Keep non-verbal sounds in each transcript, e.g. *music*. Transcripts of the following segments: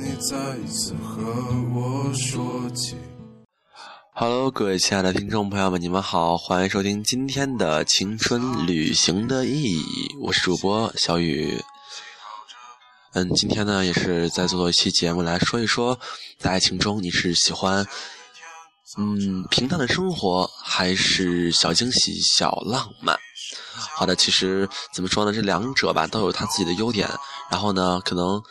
你再一次和我说起。Hello，各位亲爱的听众朋友们，你们好，欢迎收听今天的《青春旅行的意义》，我是主播小雨。嗯，今天呢也是在做一期节目来说一说，在爱情中你是喜欢嗯平淡的生活，还是小惊喜、小浪漫？好的，其实怎么说呢，这两者吧都有它自己的优点，然后呢，可能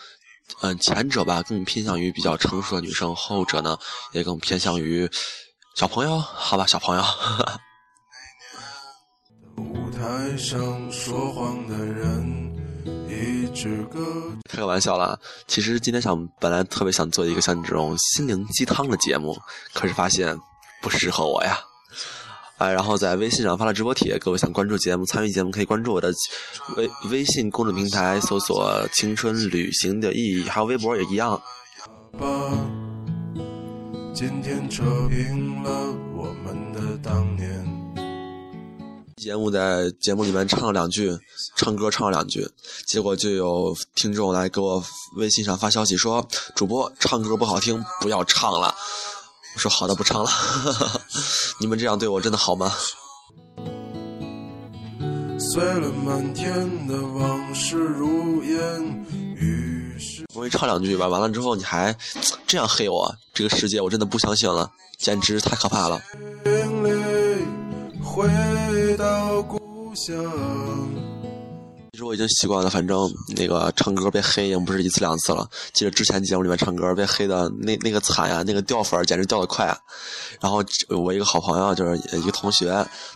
嗯前者吧更偏向于比较成熟的女生，后者呢也更偏向于。小朋友，好吧，小朋友。开个玩笑啦，其实今天想本来特别想做一个像这种心灵鸡汤的节目，可是发现不适合我呀。哎，然后在微信上发了直播帖，各位想关注节目、参与节目，可以关注我的微微信公众平台，搜索“青春旅行的意义”，还有微博也一样。今天扯平了我们的当年。节目在节目里面唱了两句，唱歌唱了两句，结果就有听众来给我微信上发消息说：“主播唱歌不好听，不要唱了。”我说：“好的，不唱了。*laughs* ”你们这样对我真的好吗？碎了满天的往事如烟我给你唱两句吧，完了之后你还这样黑我，这个世界我真的不相信了，简直太可怕了。回到故乡。其实我已经习惯了，反正那个唱歌被黑已经不是一次两次了。记得之前节目里面唱歌被黑的那那个惨呀，那个掉粉简直掉的快啊。然后我一个好朋友就是一个同学，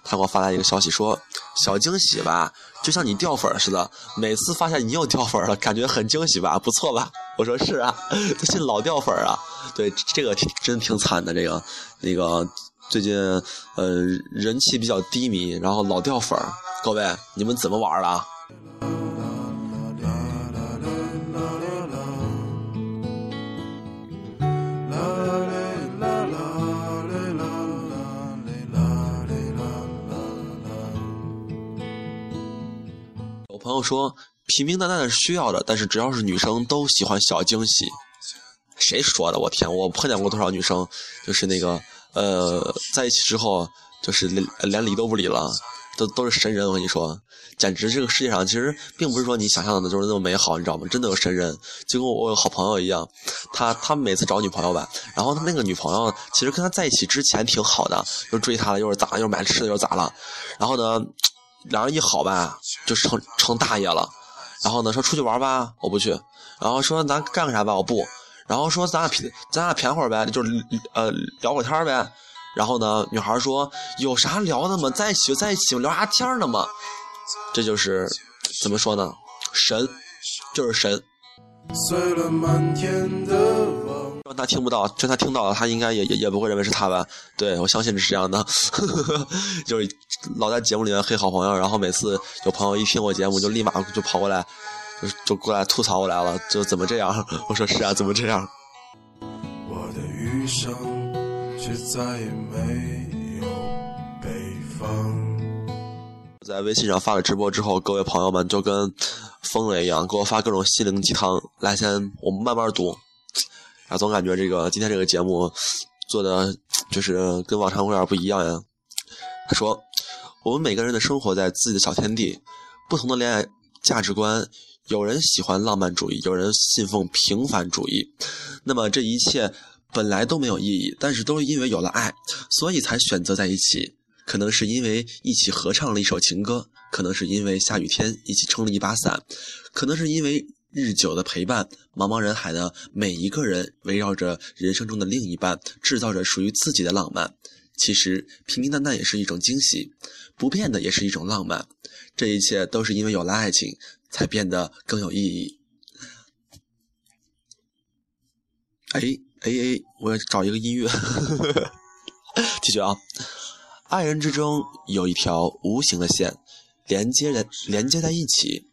他给我发来一个消息说：“小惊喜吧，就像你掉粉似的，每次发现你又掉粉了，感觉很惊喜吧，不错吧？”我说：“是啊，*laughs* 最近老掉粉啊。”对，这个真挺惨的，这个那个最近呃人气比较低迷，然后老掉粉各位你们怎么玩的？说，平平淡淡的是需要的，但是只要是女生都喜欢小惊喜。谁说的？我天，我碰见过多少女生，就是那个呃，在一起之后就是连连理都不理了。都都是神人，我跟你说，简直这个世界上其实并不是说你想象的就是那么美好，你知道吗？真的有神人，就跟我有好朋友一样，他他每次找女朋友吧，然后他那个女朋友其实跟他在一起之前挺好的，又追他了，又是咋，又买吃的，又是咋了？然后呢，两人一好吧，就成成大爷了。然后呢，说出去玩吧，我不去；然后说咱干个啥吧，我不；然后说咱俩谝咱俩谝会儿呗，就是呃聊会儿天呗。然后呢？女孩说：“有啥聊的吗？在一起就在一起，聊啥天呢嘛？”这就是怎么说呢？神，就是神。让他听不到，就他听到了，他应该也也也不会认为是他吧？对我相信是这样的。*laughs* 就是老在节目里面黑好朋友，然后每次有朋友一听我节目，就立马就跑过来，就就过来吐槽我来了，就怎么这样？我说是啊，怎么这样？我的余生。却再也没有北方。在微信上发了直播之后，各位朋友们就跟疯了一样，给我发各种心灵鸡汤。来，先我们慢慢读。啊，总感觉这个今天这个节目做的就是跟往常有点不一样呀。他说：“我们每个人的生活在自己的小天地，不同的恋爱价值观，有人喜欢浪漫主义，有人信奉平凡主义。那么这一切。”本来都没有意义，但是都是因为有了爱，所以才选择在一起。可能是因为一起合唱了一首情歌，可能是因为下雨天一起撑了一把伞，可能是因为日久的陪伴。茫茫人海的每一个人，围绕着人生中的另一半，制造着属于自己的浪漫。其实平平淡淡也是一种惊喜，不变的也是一种浪漫。这一切都是因为有了爱情，才变得更有意义。哎。哎哎我要找一个音乐，继续啊！爱人之中有一条无形的线，连接的连接在一起，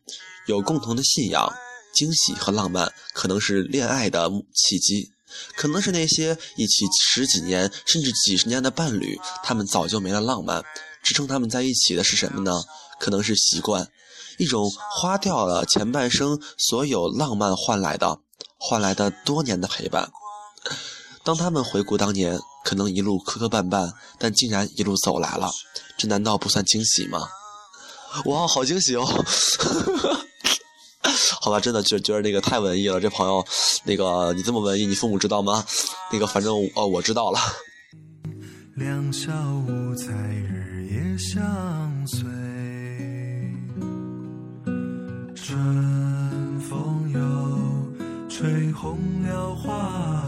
有共同的信仰、惊喜和浪漫，可能是恋爱的契机，可能是那些一起十几年甚至几十年的伴侣，他们早就没了浪漫，支撑他们在一起的是什么呢？可能是习惯。一种花掉了前半生所有浪漫换来的，换来的多年的陪伴。当他们回顾当年，可能一路磕磕绊绊，但竟然一路走来了，这难道不算惊喜吗？哇，好惊喜哦！*laughs* 好吧，真的觉觉得那个太文艺了。这朋友，那个你这么文艺，你父母知道吗？那个反正哦，我知道了。两小无猜，日夜相随。春风又吹红了花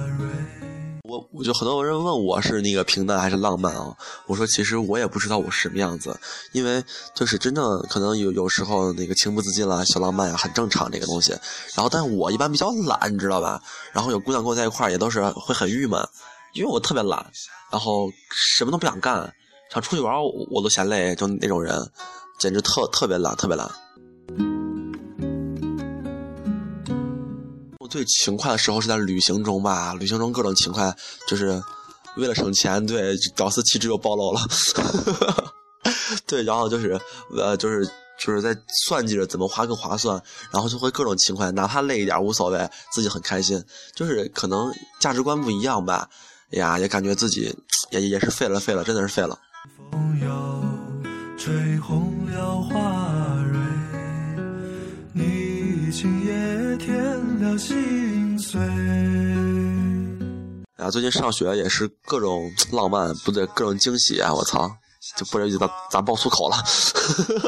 我就很多人问我是那个平淡还是浪漫啊？我说其实我也不知道我是什么样子，因为就是真正可能有有时候那个情不自禁了，小浪漫呀很正常这个东西。然后但我一般比较懒，你知道吧？然后有姑娘跟我在一块儿也都是会很郁闷。因为我特别懒，然后什么都不想干，想出去玩我都嫌累，就那种人，简直特特别懒，特别懒。最勤快的时候是在旅行中吧，旅行中各种勤快，就是为了省钱，对，屌丝气质又暴露了。*laughs* 对，然后就是呃，就是就是在算计着怎么花更划算，然后就会各种勤快，哪怕累一点无所谓，自己很开心。就是可能价值观不一样吧。哎呀，也感觉自己也也是废了，废了，真的是废了。风吹红了花啊，最近上学也是各种浪漫，不对，各种惊喜啊！我操，就不知道咋咋爆粗口了，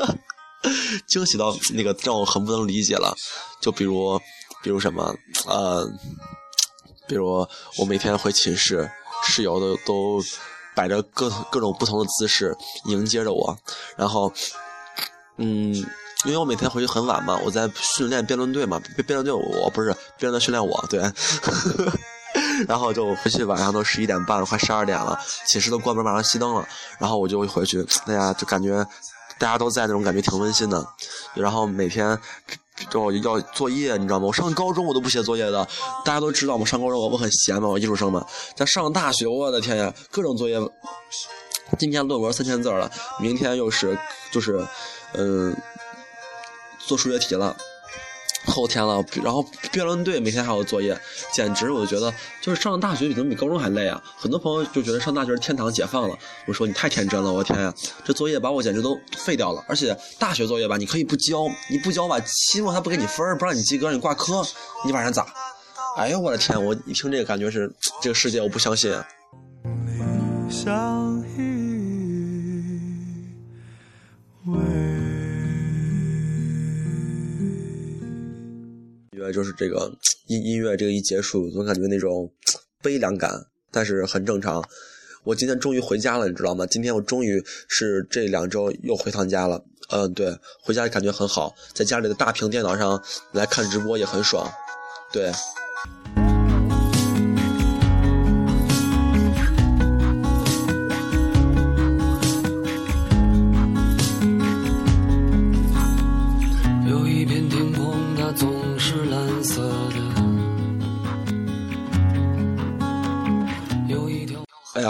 *laughs* 惊喜到那个让我很不能理解了。就比如，比如什么，呃。比如我每天回寝室，室友都都摆着各各种不同的姿势迎接着我，然后，嗯，因为我每天回去很晚嘛，我在训练辩论队嘛，辩论队我不是辩论队训练我，对，*laughs* 然后就回去晚上都十一点半了，快十二点了，寝室都关门，马上熄灯了，然后我就回去，哎呀，就感觉大家都在那种感觉挺温馨的，然后每天。就要作业，你知道吗？我上高中我都不写作业的，大家都知道我上高中我不很闲嘛，我艺术生嘛。在上大学，我的天呀，各种作业。今天论文三千字了，明天又是就是，嗯，做数学题了。后天了，然后辩论队每天还有作业，简直我就觉得就是上了大学比能比高中还累啊！很多朋友就觉得上大学是天堂解放了，我说你太天真了，我天呀，这作业把我简直都废掉了。而且大学作业吧，你可以不交，你不交吧，期末他不给你分不让你及格，让你挂科，你晚上咋？哎呦我的天，我一听这个感觉是这个世界我不相信。就是这个音音乐这个一结束，总感觉那种悲凉感，但是很正常。我今天终于回家了，你知道吗？今天我终于是这两周又回趟家了。嗯，对，回家感觉很好，在家里的大屏电脑上来看直播也很爽。对。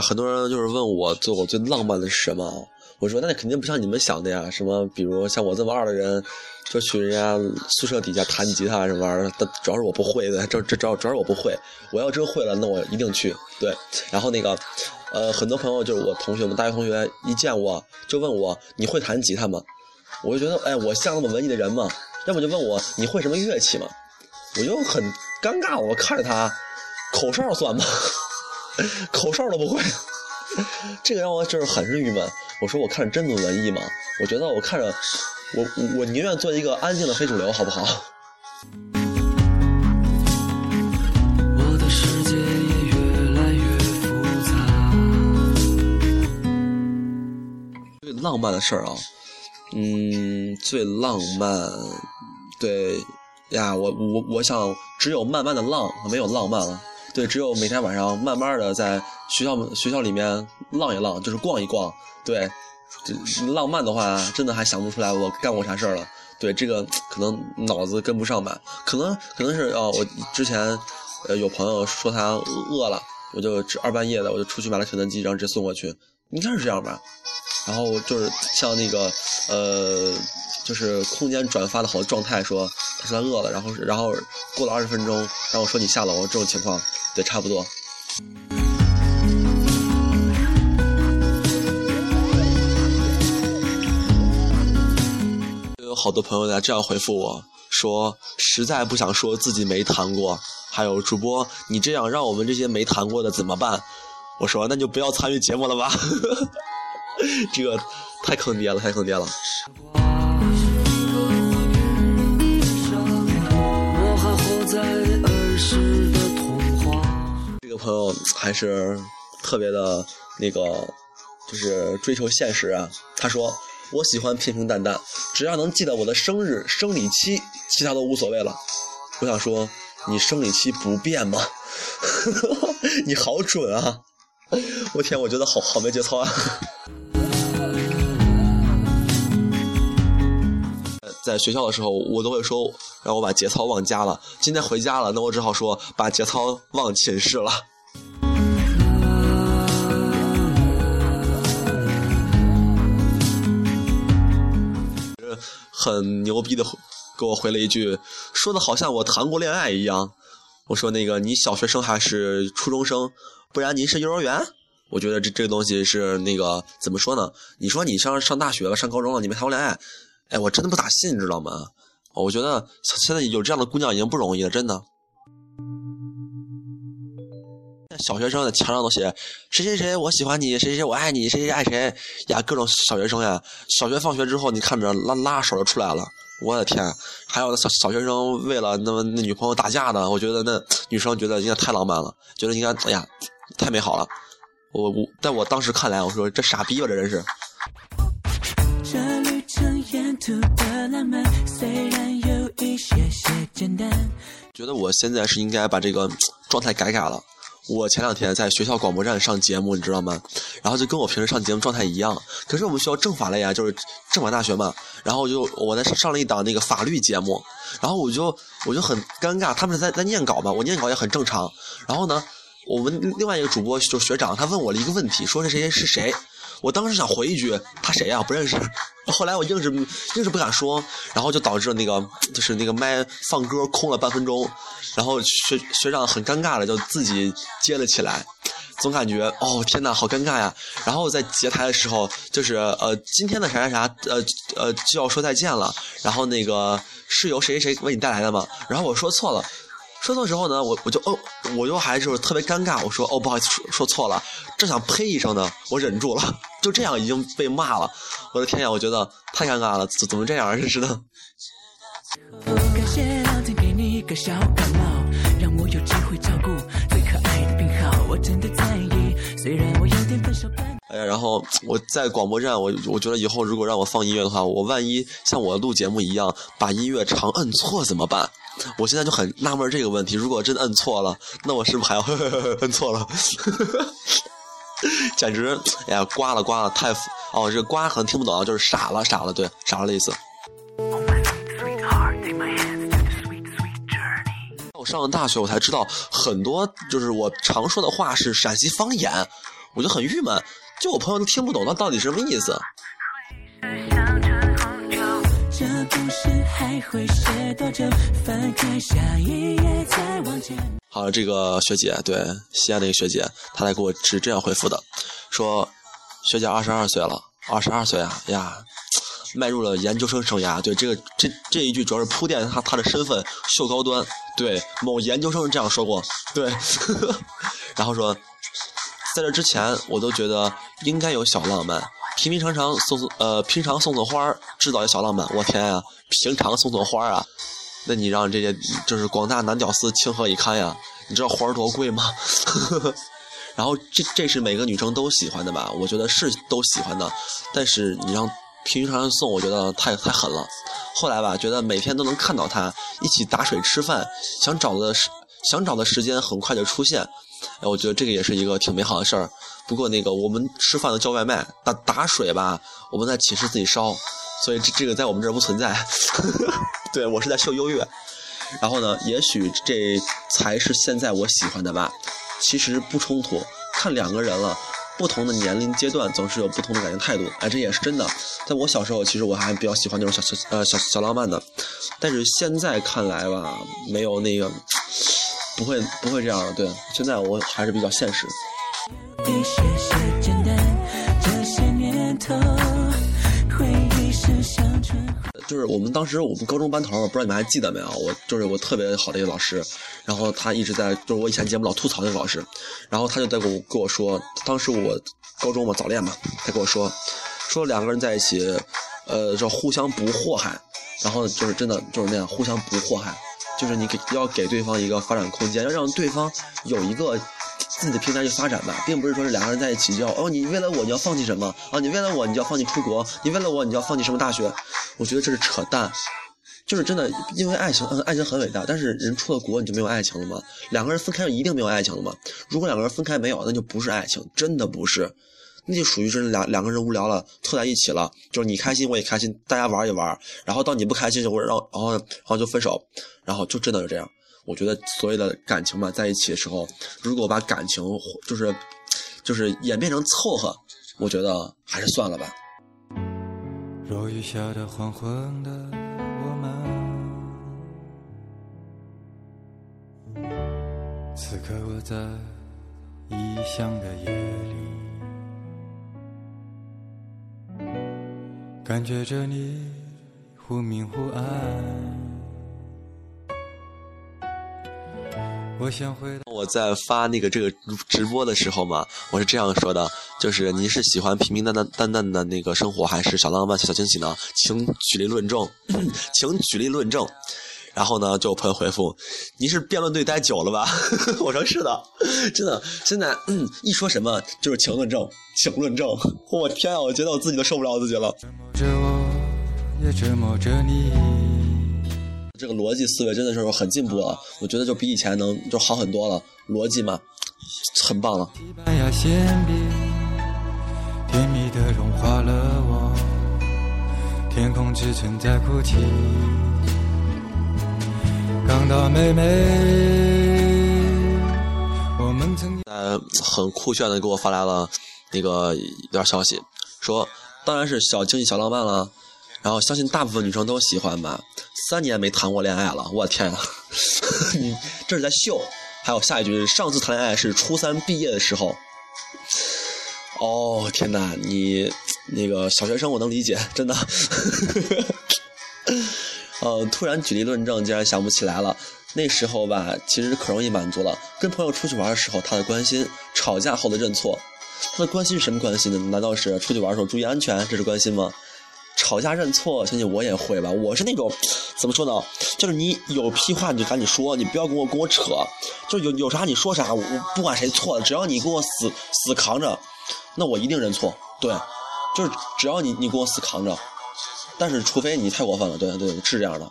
很多人就是问我做过最浪漫的是什么，我说那肯定不像你们想的呀，什么比如像我这么二的人，就去人家宿舍底下弹吉他什么玩意儿，但主要是我不会的，这这主要主要是我不会，我要真会了，那我一定去。对，然后那个，呃，很多朋友就是我同学们，大学同学一见我就问我你会弹吉他吗？我就觉得哎，我像那么文艺的人吗？要么就问我你会什么乐器吗？我就很尴尬，我看着他，口哨算吗？*laughs* 口哨都不会，*laughs* 这个让我就是很是郁闷。我说我看着真的文艺吗？我觉得我看着，我我宁愿做一个安静的非主流，好不好？我的世界也越来越复杂。最浪漫的事儿啊，嗯，最浪漫，对呀，我我我想只有慢慢的浪，没有浪漫了。对，只有每天晚上慢慢的在学校学校里面浪一浪，就是逛一逛。对，浪漫的话，真的还想不出来我干过啥事儿了。对，这个可能脑子跟不上吧，可能可能是哦，我之前呃有朋友说他饿了，我就二半夜的我就出去买了肯德基，然后直接送过去，应该是这样吧。然后就是像那个呃就是空间转发的好状态，说他说他饿了，然后然后过了二十分钟，然后说你下楼这种情况，对，差不多。有好多朋友在这样回复我说，实在不想说自己没谈过。还有主播，你这样让我们这些没谈过的怎么办？我说那就不要参与节目了吧。*laughs* 这个太坑爹了，太坑爹了。个朋友还是特别的那个，就是追求现实啊。他说。我喜欢平平淡淡，只要能记得我的生日、生理期，其他都无所谓了。我想说，你生理期不变吗？*laughs* 你好准啊！*laughs* 我天，我觉得好好没节操啊！在学校的时候，我都会说让我把节操忘家了。今天回家了，那我只好说把节操忘寝室了。*laughs* 很牛逼的给我回了一句，说的好像我谈过恋爱一样。我说那个你小学生还是初中生，不然您是幼儿园？我觉得这这个东西是那个怎么说呢？你说你上上大学了，上高中了，你没谈过恋爱？哎，我真的不咋信，你知道吗？我觉得现在有这样的姑娘已经不容易了，真的。那小学生在墙上都写谁谁谁我喜欢你，谁谁谁我爱你，谁谁爱谁呀，各种小学生呀。小学放学之后，你看着拉拉手就出来了，我的天！还有那小小学生为了那么那女朋友打架呢，我觉得那女生觉得应该太浪漫了，觉得应该哎呀太美好了。我我在我当时看来，我说这傻逼吧，这人是。简单觉得我现在是应该把这个状态改改了。我前两天在学校广播站上节目，你知道吗？然后就跟我平时上节目状态一样。可是我们学校政法类啊，就是政法大学嘛。然后就我在上了一档那个法律节目，然后我就我就很尴尬，他们是在在念稿嘛，我念稿也很正常。然后呢，我们另外一个主播就学长，他问我了一个问题，说是谁谁是谁。我当时想回一句他谁呀？不认识。后来我硬是硬是不敢说，然后就导致那个就是那个麦放歌空了半分钟，然后学学长很尴尬的就自己接了起来，总感觉哦天呐，好尴尬呀。然后在结台的时候，就是呃今天的啥啥啥呃呃就要说再见了，然后那个是由谁谁为你带来的吗？然后我说错了。说错时候呢，我我就哦，我就还就是特别尴尬。我说哦，不好意思，说说错了。正想呸一声呢，我忍住了。就这样已经被骂了。我的天呀，我觉得太尴尬了，怎怎么这样，真是的。然后我在广播站，我我觉得以后如果让我放音乐的话，我万一像我录节目一样把音乐长摁错怎么办？我现在就很纳闷这个问题，如果真的摁错了，那我是不是还要 *laughs* 摁错了？*laughs* 简直，哎呀，刮了刮了，太哦，这刮可能听不懂啊，就是傻了傻了，对，傻了的意思。我上了大学，我才知道很多，就是我常说的话是陕西方言，我就很郁闷，就我朋友都听不懂，那到底什么意思？好，这个学姐对西安那个学姐，她来给我是这样回复的，说学姐二十二岁了，二十二岁啊呀，迈入了研究生生涯。对这个这这一句主要是铺垫她她的身份秀高端。对某研究生这样说过，对，呵 *laughs* 呵然后说在这之前我都觉得应该有小浪漫。平平常常送送呃，平常送送花儿制造一小浪漫。我天呀，平常送送花儿啊，那你让这些就是广大男屌丝情何以堪呀？你知道花儿多贵吗？*laughs* 然后这这是每个女生都喜欢的吧？我觉得是都喜欢的，但是你让平平常常送，我觉得太太狠了。后来吧，觉得每天都能看到他一起打水吃饭，想找的时想找的时间很快就出现。哎，我觉得这个也是一个挺美好的事儿。不过那个我们吃饭都叫外卖，打打水吧，我们在寝室自己烧，所以这这个在我们这儿不存在。*laughs* 对我是在秀优越。然后呢，也许这才是现在我喜欢的吧。其实不冲突，看两个人了，不同的年龄阶段总是有不同的感情态度，哎，这也是真的。在我小时候，其实我还比较喜欢那种小小呃小小浪漫的，但是现在看来吧，没有那个不会不会这样的。对，现在我还是比较现实。一些些简单，这些年头，回忆是像春。就是我们当时我们高中班头，不知道你们还记得没有？我就是我特别好的一个老师，然后他一直在，就是我以前节目老吐槽那个老师，然后他就在跟我跟我说，当时我高中嘛早恋嘛，他跟我说，说两个人在一起，呃，说互相不祸害，然后就是真的就是那样，互相不祸害，就是你给要给对方一个发展空间，要让对方有一个。自己的平台去发展吧，并不是说是两个人在一起就要哦，你为了我你要放弃什么啊？你为了我你就要放弃出国？你为了我你就要放弃什么大学？我觉得这是扯淡，就是真的，因为爱情，爱情很伟大，但是人出了国你就没有爱情了吗？两个人分开就一定没有爱情了吗？如果两个人分开没有，那就不是爱情，真的不是，那就属于是两两个人无聊了凑在一起了，就是你开心我也开心，大家玩一玩，然后到你不开心就会让然后然后就分手，然后就真的是这样。我觉得所谓的感情嘛，在一起的时候，如果把感情就是就是演变成凑合，我觉得还是算了吧。落雨下的黄昏的我们，此刻我在异乡的夜里，感觉着你忽明忽暗。我想回到我在发那个这个直播的时候嘛，我是这样说的，就是您是喜欢平平淡淡淡淡的那个生活，还是小浪漫小惊喜呢？请举例论证，*coughs* 请举例论证。然后呢，就有朋友回复，您是辩论队待久了吧？*laughs* 我说是的，真的，现在嗯，一说什么就是请论证，请论证。我天啊，我觉得我自己都受不了自己了。这个逻辑思维真的是很进步了，我觉得就比以前能就好很多了，逻辑嘛，很棒了。天空之城在哭泣，港岛妹妹，我们曾呃很酷炫的给我发来了那个一段消息，说当然是小惊喜小浪漫了。然后相信大部分女生都喜欢吧。三年没谈过恋爱了，我天啊！*laughs* 这是在秀。还有下一句，上次谈恋爱是初三毕业的时候。哦天哪，你那个小学生我能理解，真的。呃，突然举例论证，竟然想不起来了。那时候吧，其实可容易满足了。跟朋友出去玩的时候，他的关心；吵架后的认错。他的关心是什么关心呢？难道是出去玩的时候注意安全？这是关心吗？吵架认错，相信我也会吧。我是那种，怎么说呢？就是你有屁话你就赶紧说，你不要跟我跟我扯。就有有啥你说啥，我不管谁错了，只要你跟我死死扛着，那我一定认错。对，就是只要你你跟我死扛着，但是除非你太过分了，对对是这样的。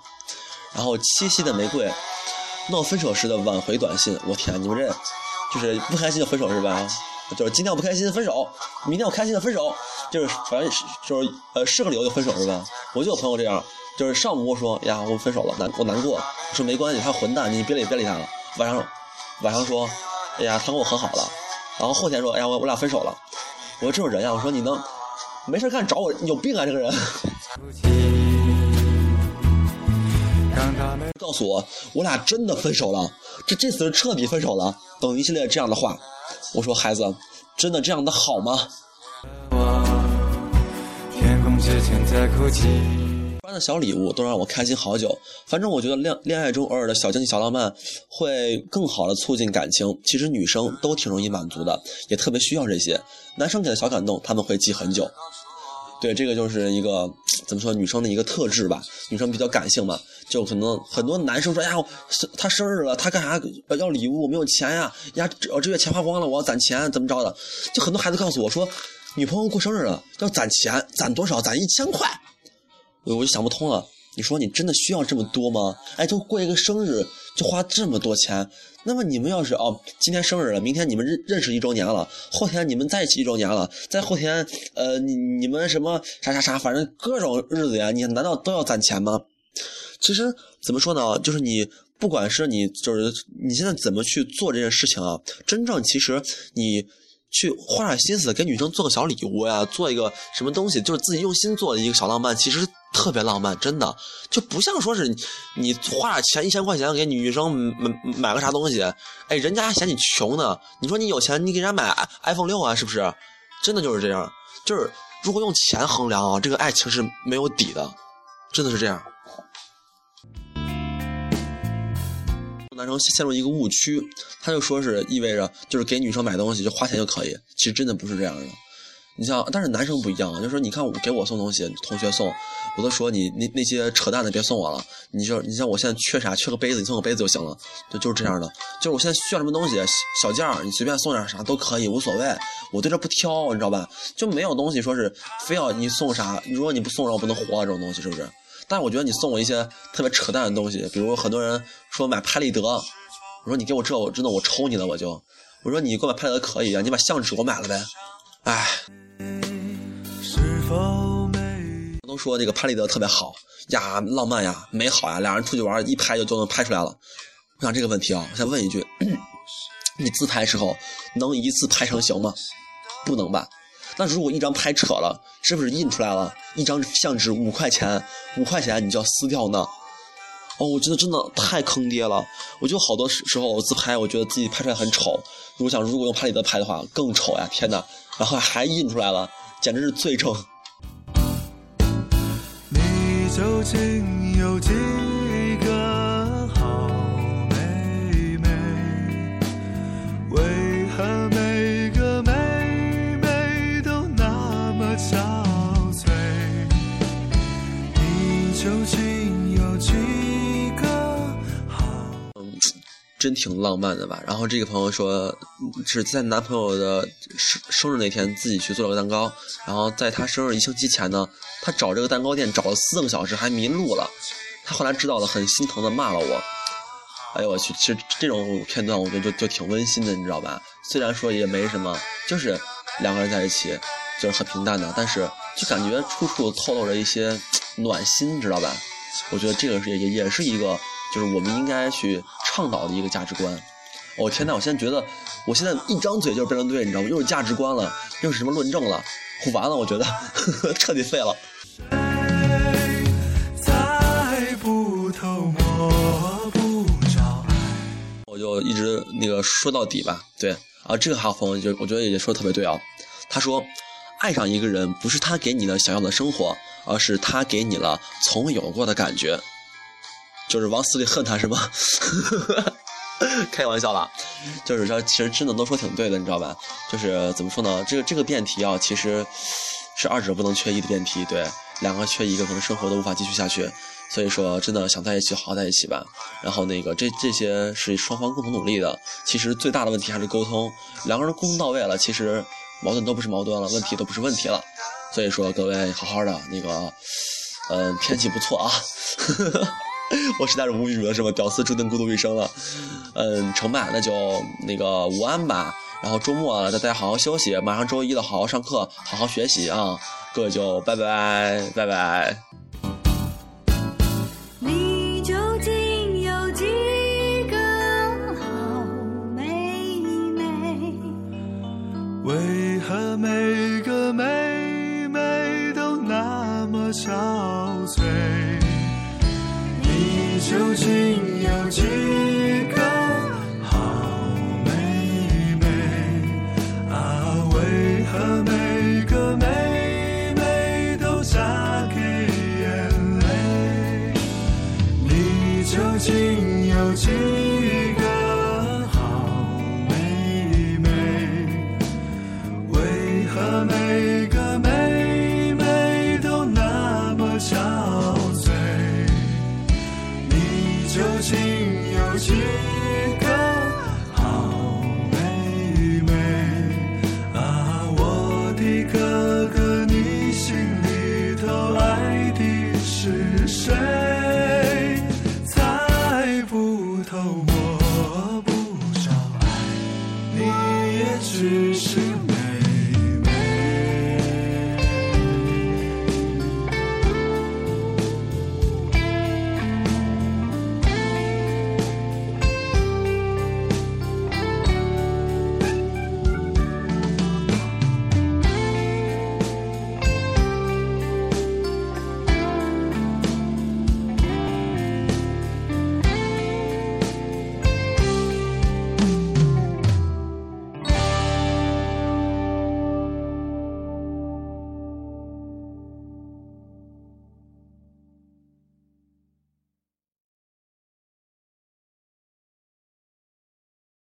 然后七夕的玫瑰，闹分手时的挽回短信，我天，你们这就是不开心就分手是吧？就是今天我不开心分手，明天我开心的分手。就是反正就是呃是个理由就分手是吧？我就有朋友这样，就是上午我说呀我分手了难我难过，说没关系他混蛋你别理别理他了。晚上晚上说哎呀他跟我和好了，然后后天说哎呀我我俩分手了。我说这种人呀我说你能没事干找我有病啊这个人。告诉我我俩真的分手了，这这次是彻底分手了等一系列这样的话，我说孩子真的这样的好吗？穿的小礼物都让我开心好久。反正我觉得恋恋爱中偶尔的小惊喜、小浪漫，会更好的促进感情。其实女生都挺容易满足的，也特别需要这些。男生给的小感动，他们会记很久。对，这个就是一个怎么说，女生的一个特质吧。女生比较感性嘛，就可能很多男生说：“呀，他生日了，他干啥要礼物？没有钱呀？呀，这这月钱花光了，我要攒钱，怎么着的？”就很多孩子告诉我说。女朋友过生日了，要攒钱，攒多少？攒一千块，我我就想不通了。你说你真的需要这么多吗？哎，就过一个生日就花这么多钱？那么你们要是哦，今天生日了，明天你们认认识一周年了，后天你们在一起一周年了，在后天呃你你们什么啥啥啥，反正各种日子呀，你难道都要攒钱吗？其实怎么说呢？就是你不管是你就是你现在怎么去做这件事情啊，真正其实你。去花点心思给女生做个小礼物呀，做一个什么东西，就是自己用心做的一个小浪漫，其实特别浪漫，真的就不像说是你花点钱一千块钱给女生买买个啥东西，哎，人家还嫌你穷呢。你说你有钱，你给人家买 iPhone 六啊，是不是？真的就是这样，就是如果用钱衡量啊，这个爱情是没有底的，真的是这样。男生陷入一个误区，他就说是意味着就是给女生买东西就花钱就可以，其实真的不是这样的。你像，但是男生不一样啊，就是说你看我给我送东西，同学送，我都说你那那些扯淡的别送我了。你就你像我现在缺啥，缺个杯子，你送个杯子就行了，就就是这样的。就是我现在需要什么东西，小件儿，你随便送点啥都可以，无所谓，我对这不挑，你知道吧？就没有东西说是非要你送啥，如果你不送，我不能活这种东西是不是？但是我觉得你送我一些特别扯淡的东西，比如很多人说买拍立得，我说你给我这，我真的我抽你了我就。我说你给我买拍立得可以啊，你把相纸给我买了呗。哎，都说这个拍立得特别好呀，浪漫呀，美好呀，俩人出去玩一拍就就能拍出来了。我想这个问题啊，我想问一句，*clears throat* 你自拍时候能一次拍成型吗？不能吧。那如果一张拍扯了，是不是印出来了一张相纸五块钱？五块钱你就要撕掉呢？哦，我觉得真的太坑爹了！我就好多时候我自拍，我觉得自己拍出来很丑。如果想如果用拍立得拍的话，更丑呀！天哪！然后还印出来了，简直是罪证。你究竟有几真挺浪漫的吧？然后这个朋友说，是在男朋友的生生日那天自己去做了个蛋糕，然后在他生日一星期前呢，他找这个蛋糕店找了四个小时还迷路了，他后来知道了，很心疼的骂了我。哎呦我去，其实这种片段我觉得就就挺温馨的，你知道吧？虽然说也没什么，就是两个人在一起，就是很平淡的，但是就感觉处处透露着一些暖心，知道吧？我觉得这个是也也是一个。就是我们应该去倡导的一个价值观。我天呐，我现在觉得，我现在一张嘴就是辩论队，你知道吗？又是价值观了，又是什么论证了，完了，我觉得 *laughs* 彻底废了。我就一直那个说到底吧，对啊，这个哈朋友就我觉得也说的特别对啊。他说，爱上一个人不是他给你的想要的生活，而是他给你了从未有过的感觉。就是往死里恨他是吗？*laughs* 开玩笑啦，就是说，其实真的都说挺对的，你知道吧？就是怎么说呢？这个这个辩题啊，其实是二者不能缺一的辩题。对，两个缺一个，可能生活都无法继续下去。所以说，真的想在一起，好好在一起吧。然后那个，这这些是双方共同努力的。其实最大的问题还是沟通，两个人沟通到位了，其实矛盾都不是矛盾了，问题都不是问题了。所以说，各位好好的那个，嗯，天气不错啊。*laughs* 我实在是无语了，是吧？屌丝注定孤独一生了。嗯，成吧，那就那个午安吧。然后周末了，大家好好休息。马上周一了，好好上课，好好学习啊。各位就拜拜，拜拜。究竟有几不